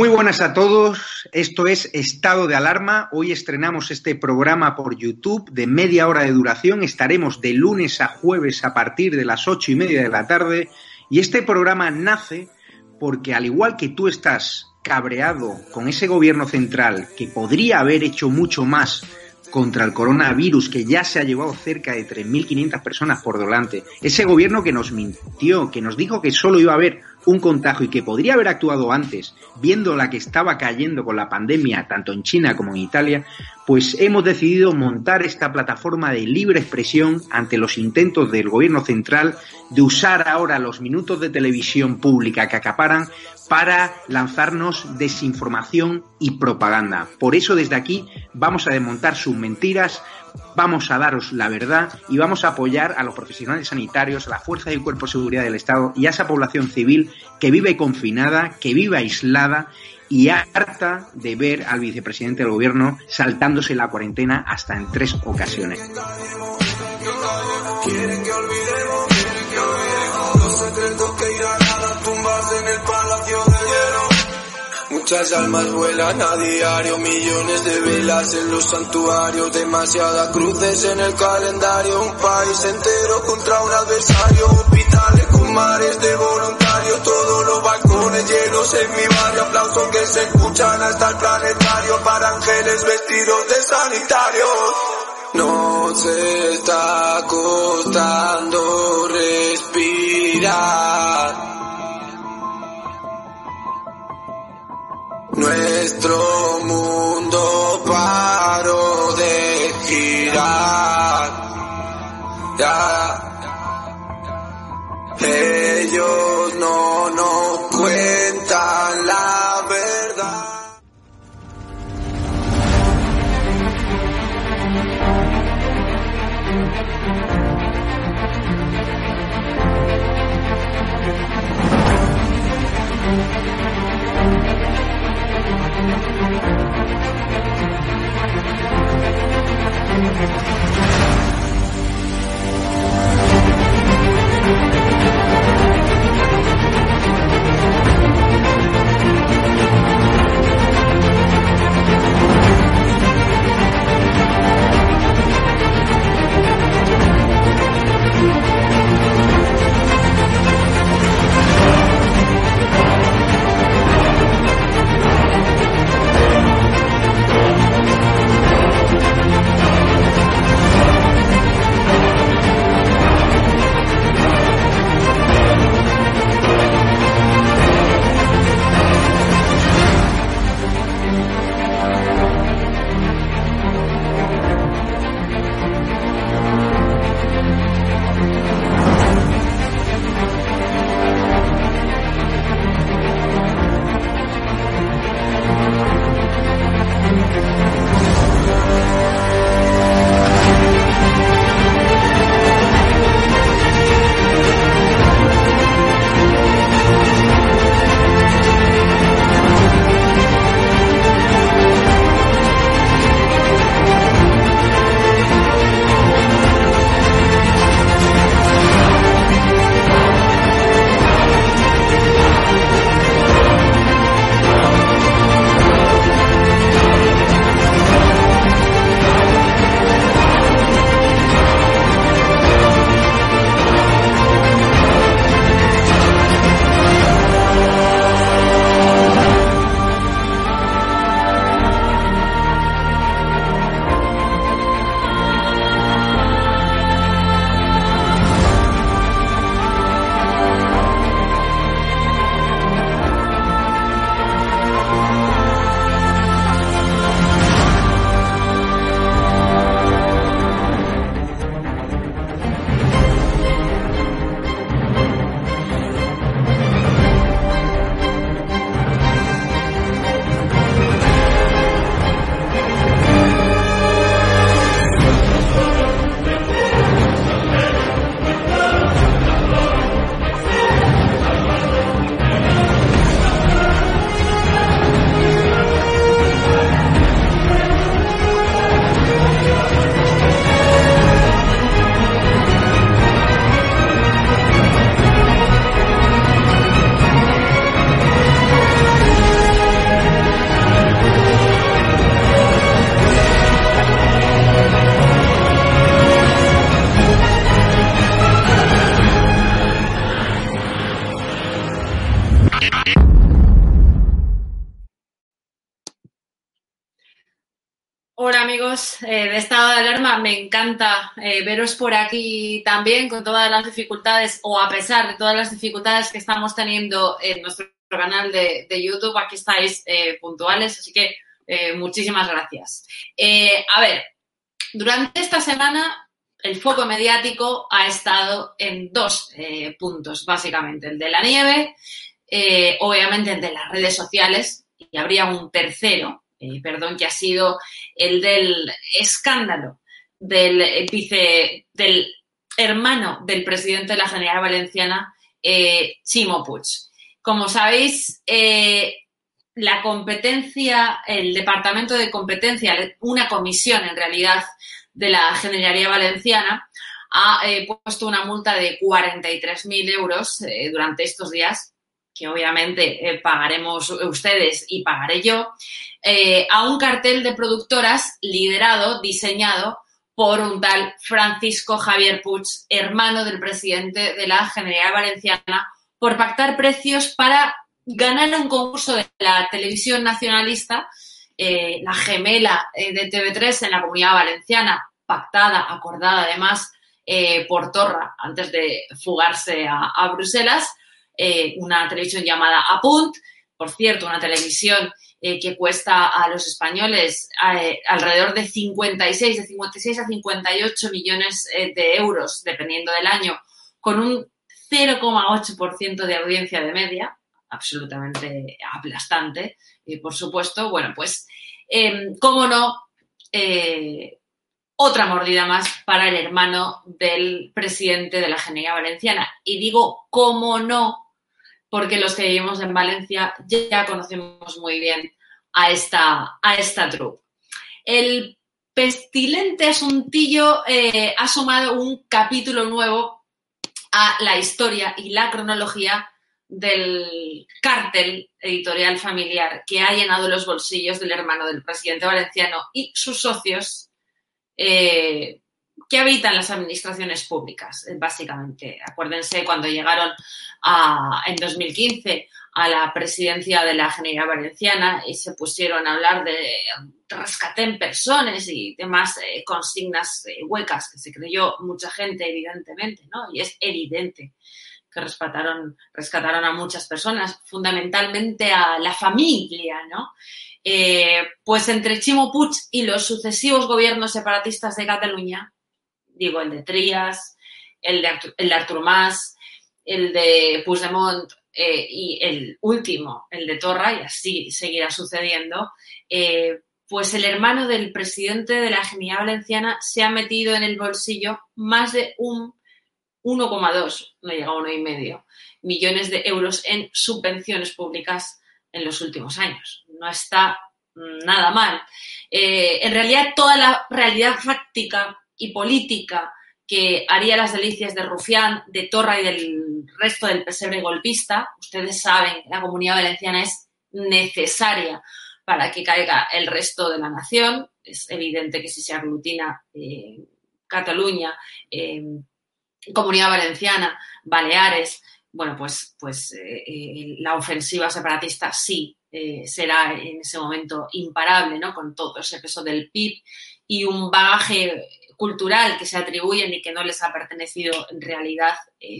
Muy buenas a todos, esto es Estado de Alarma. Hoy estrenamos este programa por YouTube de media hora de duración. Estaremos de lunes a jueves a partir de las ocho y media de la tarde. Y este programa nace porque al igual que tú estás cabreado con ese gobierno central que podría haber hecho mucho más contra el coronavirus que ya se ha llevado cerca de 3.500 personas por delante, ese gobierno que nos mintió, que nos dijo que solo iba a haber un contagio y que podría haber actuado antes, viendo la que estaba cayendo con la pandemia tanto en China como en Italia, pues hemos decidido montar esta plataforma de libre expresión ante los intentos del gobierno central de usar ahora los minutos de televisión pública que acaparan para lanzarnos desinformación y propaganda. Por eso desde aquí vamos a desmontar sus mentiras, vamos a daros la verdad y vamos a apoyar a los profesionales sanitarios, a la fuerza y cuerpo de seguridad del Estado y a esa población civil que vive confinada, que vive aislada y harta de ver al vicepresidente del gobierno saltándose la cuarentena hasta en tres ocasiones. Muchas almas vuelan a diario, millones de velas en los santuarios, demasiadas cruces en el calendario, un país entero contra un adversario, hospitales con mares de voluntarios, todos los balcones llenos en mi barrio, aplausos que se escuchan hasta el planetario para ángeles vestidos de sanitarios. No se está costando respirar. Nuestro mundo paró de girar. Thank you. Encanta veros por aquí también con todas las dificultades o a pesar de todas las dificultades que estamos teniendo en nuestro canal de, YouTube. Aquí estáis puntuales, así que muchísimas gracias. a ver, durante esta semana el foco mediático ha estado en dos eh, puntos, básicamente, el de la nieve, eh, obviamente el de las redes sociales, y habría un tercero, eh, perdón, que ha sido el del escándalo del vice, del hermano del presidente de la General Valenciana, Chimo Puig. Como sabéis, la competencia, el Departamento de Competencia, una comisión en realidad de la Generalidad Valenciana, ha eh, puesto una multa de 43.000 euros eh, durante estos días, que obviamente eh, pagaremos ustedes y pagaré yo, a un cartel de productoras liderado, diseñado por un tal Francisco Javier Puig, hermano del presidente de la Generalidad Valenciana, por pactar precios para ganar un concurso de la televisión nacionalista, la gemela de TV3 en la comunidad valenciana, pactada, acordada además eh, por Torra antes de fugarse a, Bruselas, eh, una televisión llamada Apunt, por cierto, una televisión eh, que cuesta a los españoles alrededor de 56, de 56 a 58 millones de euros, dependiendo del año, con un 0,8% de audiencia de media, absolutamente aplastante, y por supuesto, bueno, pues, em, cómo no, otra mordida más para el hermano del presidente de la Generalidad Valenciana. Y digo, ¿cómo no? Porque los que vivimos en Valencia ya conocemos muy bien a esta, a esta troupe. El pestilente asuntillo eh, ha sumado un capítulo nuevo a la historia y la cronología del cártel editorial familiar que ha llenado los bolsillos del hermano del presidente valenciano y sus socios eh, que habitan las administraciones públicas, eh, básicamente. Acuérdense cuando llegaron en 2015 a la presidencia de la Generalidad Valenciana y se pusieron a hablar de rescate en personas y demás eh, consignas huecas que se creyó mucha gente, evidentemente, ¿no? Y es evidente que rescataron, rescataron a muchas personas, fundamentalmente a la familia, ¿no? Eh, pues entre Chimo Puig y los sucesivos gobiernos separatistas de Cataluña, digo el de Trías, el de, el Artur Mas, el de Puigdemont eh, y el último, el de Torra, y así seguirá sucediendo, eh, pues el hermano del presidente de la Generalidad Valenciana se ha metido en el bolsillo más de un 1,2, no llega a 1,5 millones de euros en subvenciones públicas en los últimos años. No está nada mal. Eh, en realidad, toda la realidad práctica y política que haría las delicias de Rufián, de Torra y del resto del pesebre golpista, ustedes saben que la comunidad valenciana es necesaria para que caiga el resto de la nación. Es evidente que si se aglutina eh, Cataluña, eh, Comunidad Valenciana, Baleares, bueno, pues, pues eh, la ofensiva separatista sí será en ese momento imparable, ¿no? Con todo ese peso del PIB y un bagaje cultural que se atribuyen y que no les ha pertenecido en realidad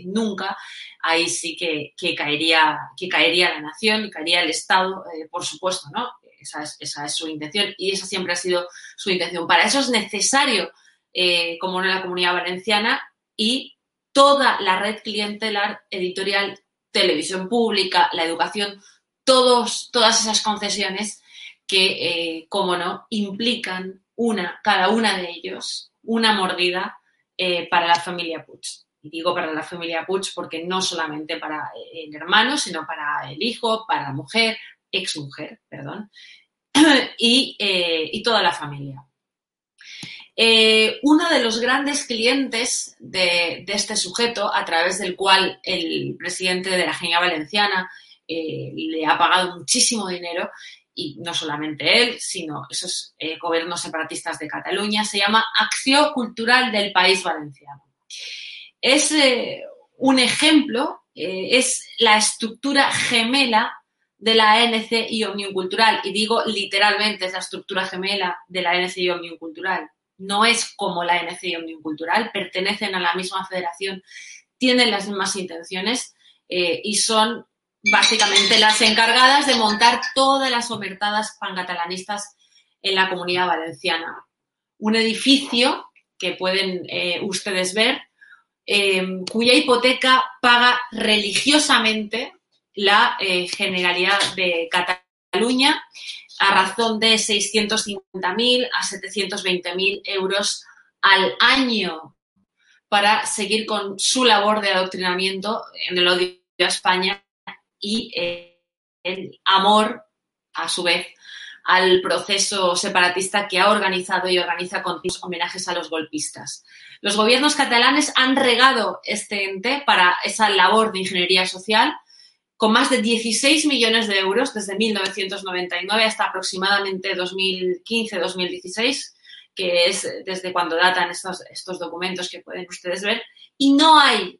nunca, ahí sí que, caería, que caería la nación caería el Estado, por supuesto, ¿no? Esa es, su intención y esa siempre ha sido su intención. Para eso es necesario, como en la comunidad valenciana, y toda la red clientelar editorial, televisión pública, la educación, todos, todas esas concesiones que, eh, como no, implican una, cada una de ellos, una mordida eh, para la familia Puig. Y digo para la familia Puig porque no solamente para el hermano, sino para el hijo, para la mujer, exmujer, perdón, y, eh, y toda la familia. Eh, uno de los grandes clientes de, este sujeto, a través del cual el presidente de la Genia Valenciana eh, le ha pagado muchísimo dinero, y no solamente él, sino esos eh, gobiernos separatistas de Cataluña, se llama Acción Cultural del País Valenciano. Es un ejemplo, es la estructura gemela de la ANC y Omnium Cultural, y digo literalmente es la estructura gemela de la ANC y Omnium Cultural, no es como la ANC y Omnium Cultural, pertenecen a la misma federación, tienen las mismas intenciones eh, y son básicamente las encargadas de montar todas las omertadas pancatalanistas en la comunidad valenciana. Un edificio que pueden eh, ustedes ver, eh, cuya hipoteca paga religiosamente la Generalidad de Cataluña a razón de 650.000 a 720.000 euros al año para seguir con su labor de adoctrinamiento en el odio a España y eh, el amor, a su vez, al proceso separatista que ha organizado y organiza continuos homenajes a los golpistas. Los gobiernos catalanes han regado este ente para esa labor de ingeniería social con más de 16 millones de euros desde 1999 hasta aproximadamente 2015-2016, que es desde cuando datan estos, estos documentos que pueden ustedes ver, y no hay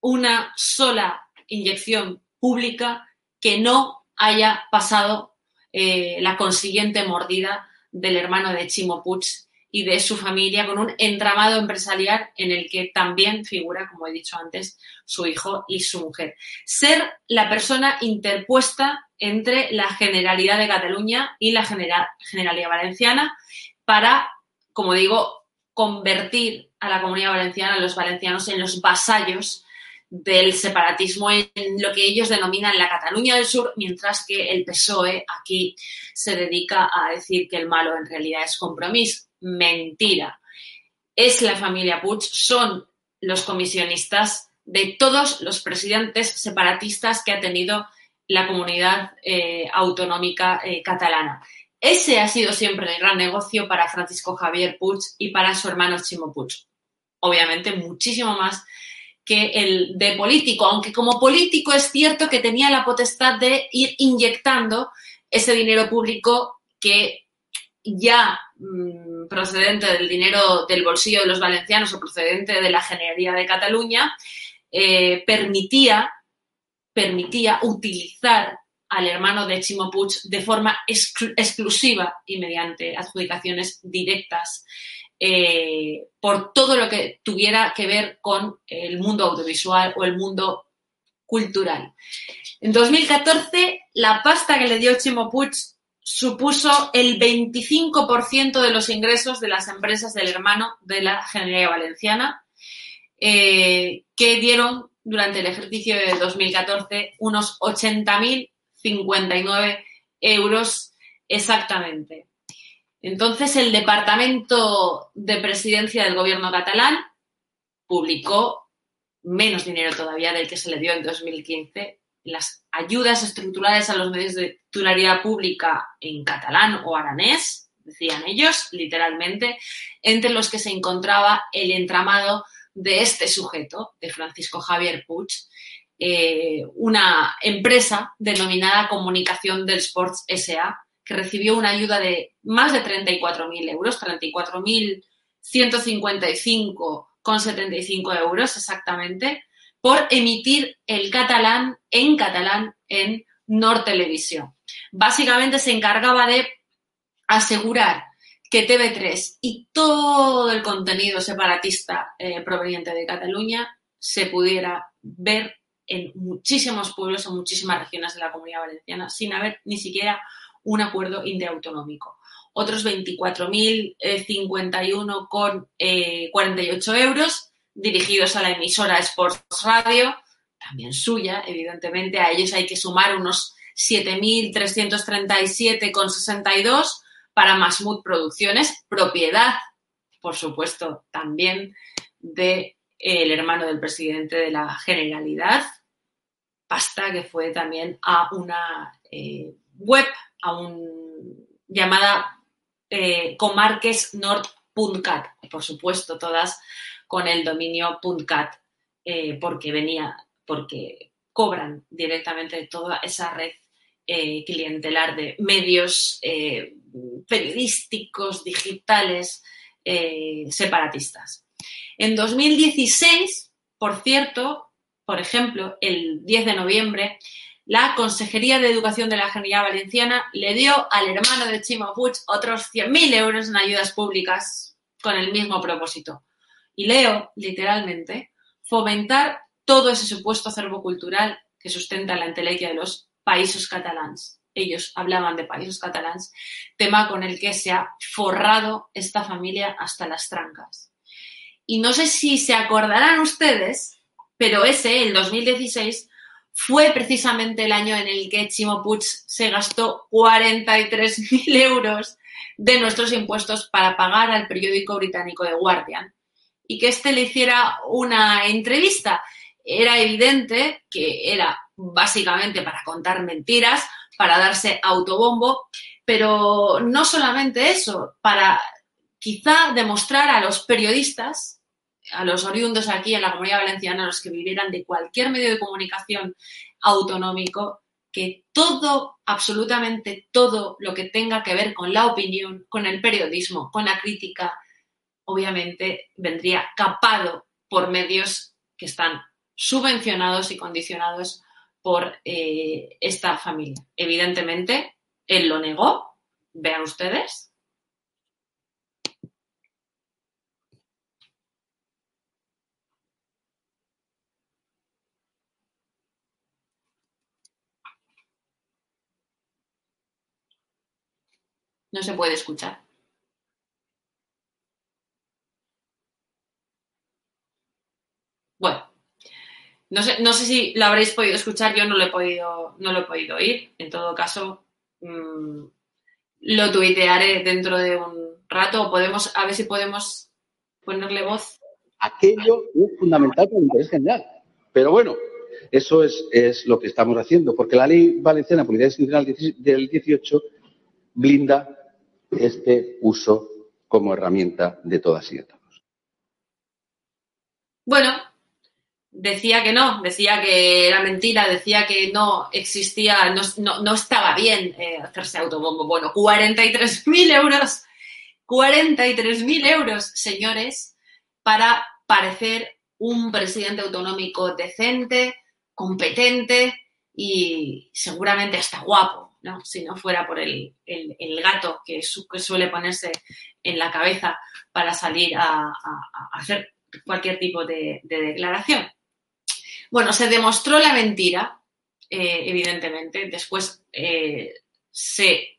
una sola inyección pública que no haya pasado eh, la consiguiente mordida del hermano de Chimo Puig y de su familia con un entramado empresarial en el que también figura, como he dicho antes, su hijo y su mujer. Ser la persona interpuesta entre la Generalidad de Cataluña y la Generalidad Valenciana para, como digo, convertir a la comunidad valenciana, a los valencianos, en los vasallos del separatismo en lo que ellos denominan la Cataluña del Sur, mientras que el PSOE aquí se dedica a decir que el malo en realidad es compromiso mentira. Es la familia Puig, son los comisionistas de todos los presidentes separatistas que ha tenido la comunidad eh, autonómica eh, catalana. Ese ha sido siempre el gran negocio para Francisco Javier Puig y para su hermano Chimo Puig. Obviamente muchísimo más que el de político, aunque como político es cierto que tenía la potestad de ir inyectando ese dinero público que ya mm, procedente del dinero del bolsillo de los valencianos o procedente de la Generalidad de Cataluña, eh, permitía, permitía utilizar al hermano de Chimo Puig de forma exclusiva y mediante adjudicaciones directas eh, por todo lo que tuviera que ver con el mundo audiovisual o el mundo cultural. En 2014, la pasta que le dio Chimo Puig supuso el 25% de los ingresos de las empresas del hermano de la Generalidad Valenciana, eh, que dieron durante el ejercicio de 2014 unos 80.059 euros exactamente. Entonces, el Departamento de Presidencia del Gobierno catalán publicó menos dinero todavía del que se le dio en 2015 las ayudas estructurales a los medios de titularidad pública en catalán o aranés, decían ellos, literalmente, entre los que se encontraba el entramado de este sujeto, de Francisco Javier Puig, eh, una empresa denominada Comunicación del Sports SA, recibió una ayuda de más de 34.000 euros, 34.155,75 euros exactamente, por emitir el catalán en catalán en Nord Televisión. Básicamente se encargaba de asegurar que TV3 y todo el contenido separatista eh, proveniente de Cataluña se pudiera ver en muchísimos pueblos, en muchísimas regiones de la comunidad valenciana, sin haber ni siquiera un acuerdo interautonómico. Otros 24.051 con 48 eh, euros dirigidos a la emisora Sports Radio, también suya, evidentemente, a ellos hay que sumar unos 7.337,62 para Masmut Producciones, propiedad, por supuesto, también del el hermano del presidente de la Generalidad, pasta que fue también a una eh, web, a un llamada eh, comarquesnord.cat, por supuesto, todas con el dominio .cat eh, porque venía, porque cobran directamente toda esa red eh, clientelar de medios eh, periodísticos, digitales, separatistas. En 2016, por cierto, por ejemplo, el 10 de noviembre, la Consejería de Educación de la Generalidad Valenciana le dio al hermano de Chimo Puig otros 100.000 euros en ayudas públicas con el mismo propósito. Y leo, literalmente, fomentar todo ese supuesto acervo cultural que sustenta la entelequia de los países catalans. Ellos hablaban de países catalans, tema con el que se ha forrado esta familia hasta las trancas. Y no sé si se acordarán ustedes, pero ese, el 2016, fue precisamente el año en el que Chimo Puig se gastó 43.000 euros de nuestros impuestos para pagar al periódico británico The Guardian y que éste le hiciera una entrevista. Era evidente que era básicamente para contar mentiras, para darse autobombo, pero no solamente eso, para quizá demostrar a los periodistas, a los oriundos aquí en la comunidad valenciana, a los que vivieran de cualquier medio de comunicación autonómico, que todo, absolutamente todo lo que tenga que ver con la opinión, con el periodismo, con la crítica, obviamente vendría capado por medios que están subvencionados y condicionados por eh, esta familia. Evidentemente, él lo negó, vean ustedes. No se puede escuchar. Bueno, no sé, no sé si lo habréis podido escuchar, yo no lo he podido, no lo he podido oír. En todo caso, mmm, lo tuitearé dentro de un rato. Podemos, a ver si podemos ponerle voz. Aquello es fundamental para el interés general. Pero bueno, eso es, es lo que estamos haciendo, porque la ley valenciana, Política Institucional del 18, blinda este uso como herramienta de todas y todos. Bueno, decía que no, decía que era mentira, decía que no existía, no, no, no estaba bien eh, hacerse autobombo. Bueno, 43.000 euros, 43.000 euros, señores, para parecer un presidente autonómico decente, competente y seguramente hasta guapo, ¿no? Si no fuera por el, el, gato que, su, que, suele ponerse en la cabeza para salir a, hacer cualquier tipo de, de declaración. Bueno, se demostró la mentira, eh, evidentemente. Después eh, se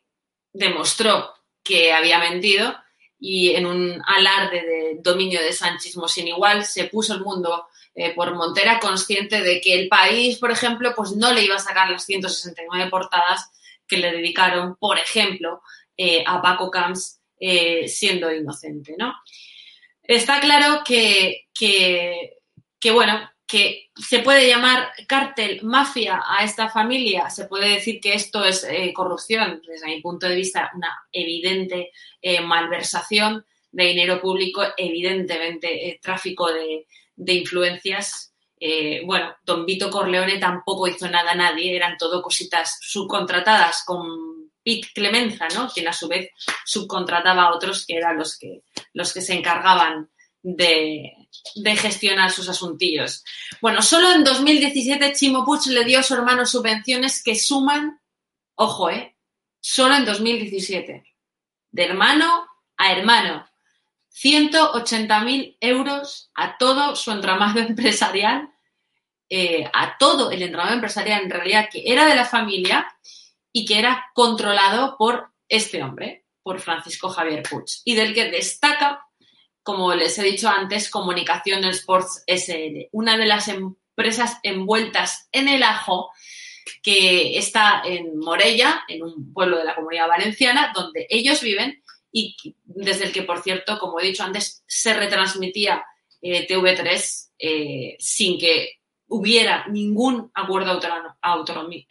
demostró que había mentido y en un alarde de dominio de sanchismo sin igual se puso el mundo eh, por Montera consciente de que el país, por ejemplo, pues no le iba a sacar las 169 portadas que le dedicaron, por ejemplo, eh, a Paco Camps eh, siendo inocente, ¿no? Está claro que, que, bueno, que se puede llamar cártel, mafia a esta familia, se puede decir que esto es eh, corrupción, desde mi punto de vista, una evidente malversación de dinero público, evidentemente tráfico de influencias. Bueno, Don Vito Corleone tampoco hizo nada a nadie, eran todo cositas subcontratadas con Pic Clemenza, ¿no? Quien a su vez subcontrataba a otros que eran los que, los que se encargaban de, de, gestionar sus asuntillos. Bueno, solo en 2017 Chimo Puig le dio a su hermano subvenciones que suman, ojo, eh, solo en 2017, de hermano a hermano, 180.000 euros a todo su entramado empresarial, eh, a todo el entramado empresarial en realidad que era de la familia y que era controlado por este hombre, por Francisco Javier Puig, y del que destaca como les he dicho antes, Comunicación Sports SL, una de las empresas envueltas en el ajo que está en Morella, en un pueblo de la comunidad valenciana, donde ellos viven y desde el que, por cierto, como he dicho antes, se retransmitía eh, TV3 eh, sin que hubiera ningún acuerdo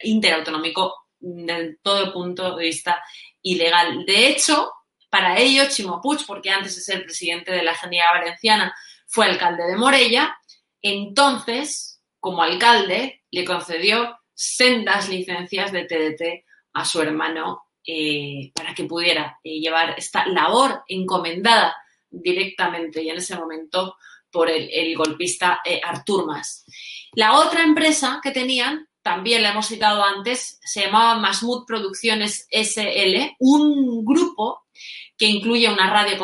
interautonómico desde todo punto de vista ilegal. De hecho, para ello, Chimo Puig, porque antes de ser presidente de la Generalidad Valenciana fue alcalde de Morella, entonces, como alcalde, le concedió sendas licencias de TDT a su hermano eh, para que pudiera eh, llevar esta labor encomendada directamente y en ese momento por el, golpista eh, Artur Mas. La otra empresa que tenían también la hemos citado antes, se llamaba Masmud Producciones SL, un grupo que incluye una radio,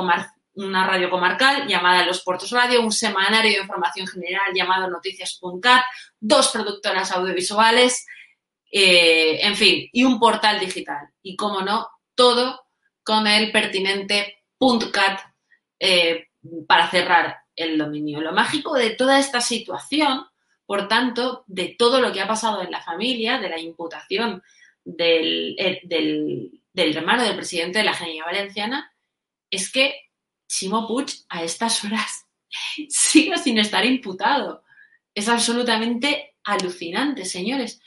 una radio comarcal llamada Los Puertos Radio, un semanario de información general llamado Noticias.cat, dos productoras audiovisuales, eh, en fin, y un portal digital. Y, como no, todo con el pertinente .cat eh, para cerrar el dominio. Lo mágico de toda esta situación, por tanto, de todo lo que ha pasado en la familia, de la imputación del, eh, hermano del presidente de la Generalitat Valenciana, es que Chimo Puig a estas horas sigue sin estar imputado. Es absolutamente alucinante, señores.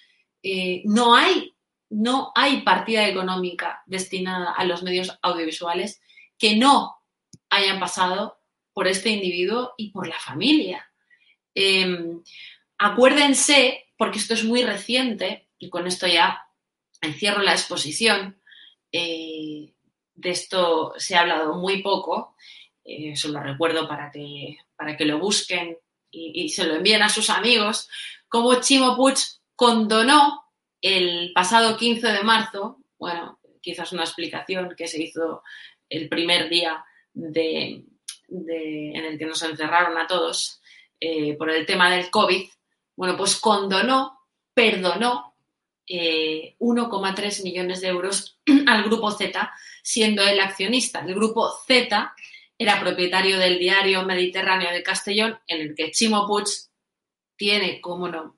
Eh, no, hay, no hay partida económica destinada a los medios audiovisuales que no hayan pasado por este individuo y por la familia. Em, acuérdense, porque esto es muy reciente, y con esto ya encierro la exposición, eh, de esto se ha hablado muy poco, eh, eso lo recuerdo para que, para que lo busquen y, se lo envíen a sus amigos, como Chimo Puig condonó el pasado 15 de marzo, bueno, quizás una explicación que se hizo el primer día de, en el que nos encerraron a todos eh, por el tema del COVID, bueno, pues condonó, perdonó eh, 1,3 millones de euros al grupo Z, siendo el accionista. El grupo Z era propietario del diario Mediterráneo de Castellón, en el que Chimo Puig tiene, como no,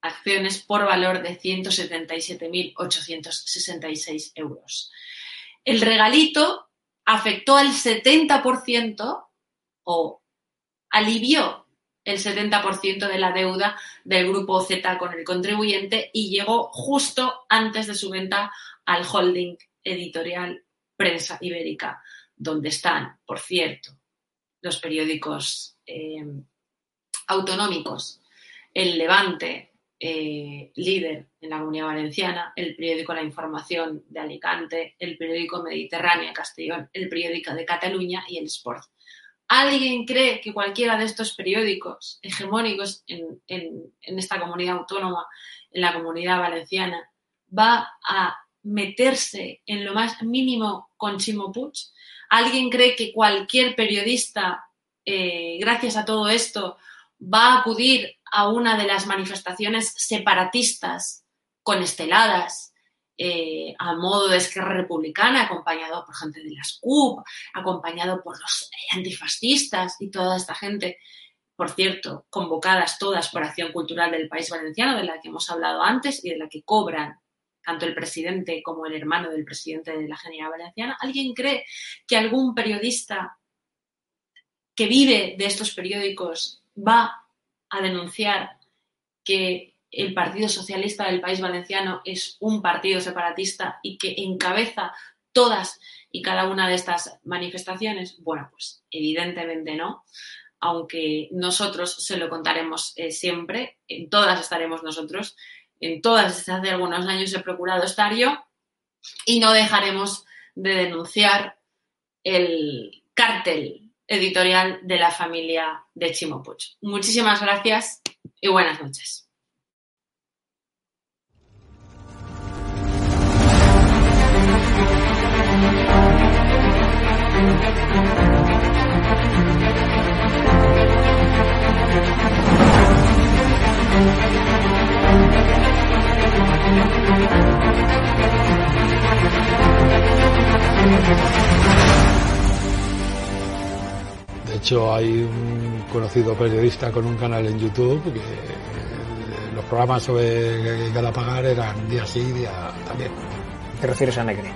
acciones por valor de 177.866 euros. El regalito afectó al 70% o alivió el 70% de la deuda del grupo Z con el contribuyente y llegó justo antes de su venta al holding editorial Prensa Ibérica, donde están, por cierto, los periódicos eh, autonómicos, El Levante, eh, líder en la Comunidad Valenciana, el periódico La Información de Alicante, el periódico Mediterránea Castellón, el periódico de Cataluña y el Sport. ¿Alguien cree que cualquiera de estos periódicos hegemónicos en, esta comunidad autónoma, en la comunidad valenciana, va a meterse en lo más mínimo con Chimo Puig? ¿Alguien cree que cualquier periodista, eh, gracias a todo esto, va a acudir a una de las manifestaciones separatistas con esteladas eh, a modo de Esquerra Republicana, acompañado por gente de las CUP, acompañado por los antifascistas y toda esta gente, por cierto, convocadas todas por Acción Cultural del País Valenciano, de la que hemos hablado antes y de la que cobran tanto el presidente como el hermano del presidente de la Generalitat Valenciana. ¿Alguien cree que algún periodista que vive de estos periódicos va a denunciar que el Partido Socialista del País Valenciano es un partido separatista y que encabeza todas y cada una de estas manifestaciones? Bueno, pues evidentemente no, aunque nosotros se lo contaremos eh, siempre, en todas estaremos nosotros, en todas desde hace algunos años he procurado estar yo y no dejaremos de denunciar el cártel editorial de la familia de Chimo Puig. Muchísimas gracias y buenas noches. De hecho, hay un conocido periodista con un canal en YouTube que los programas sobre Galapagar eran día sí, día también. ¿Te refieres a Negri?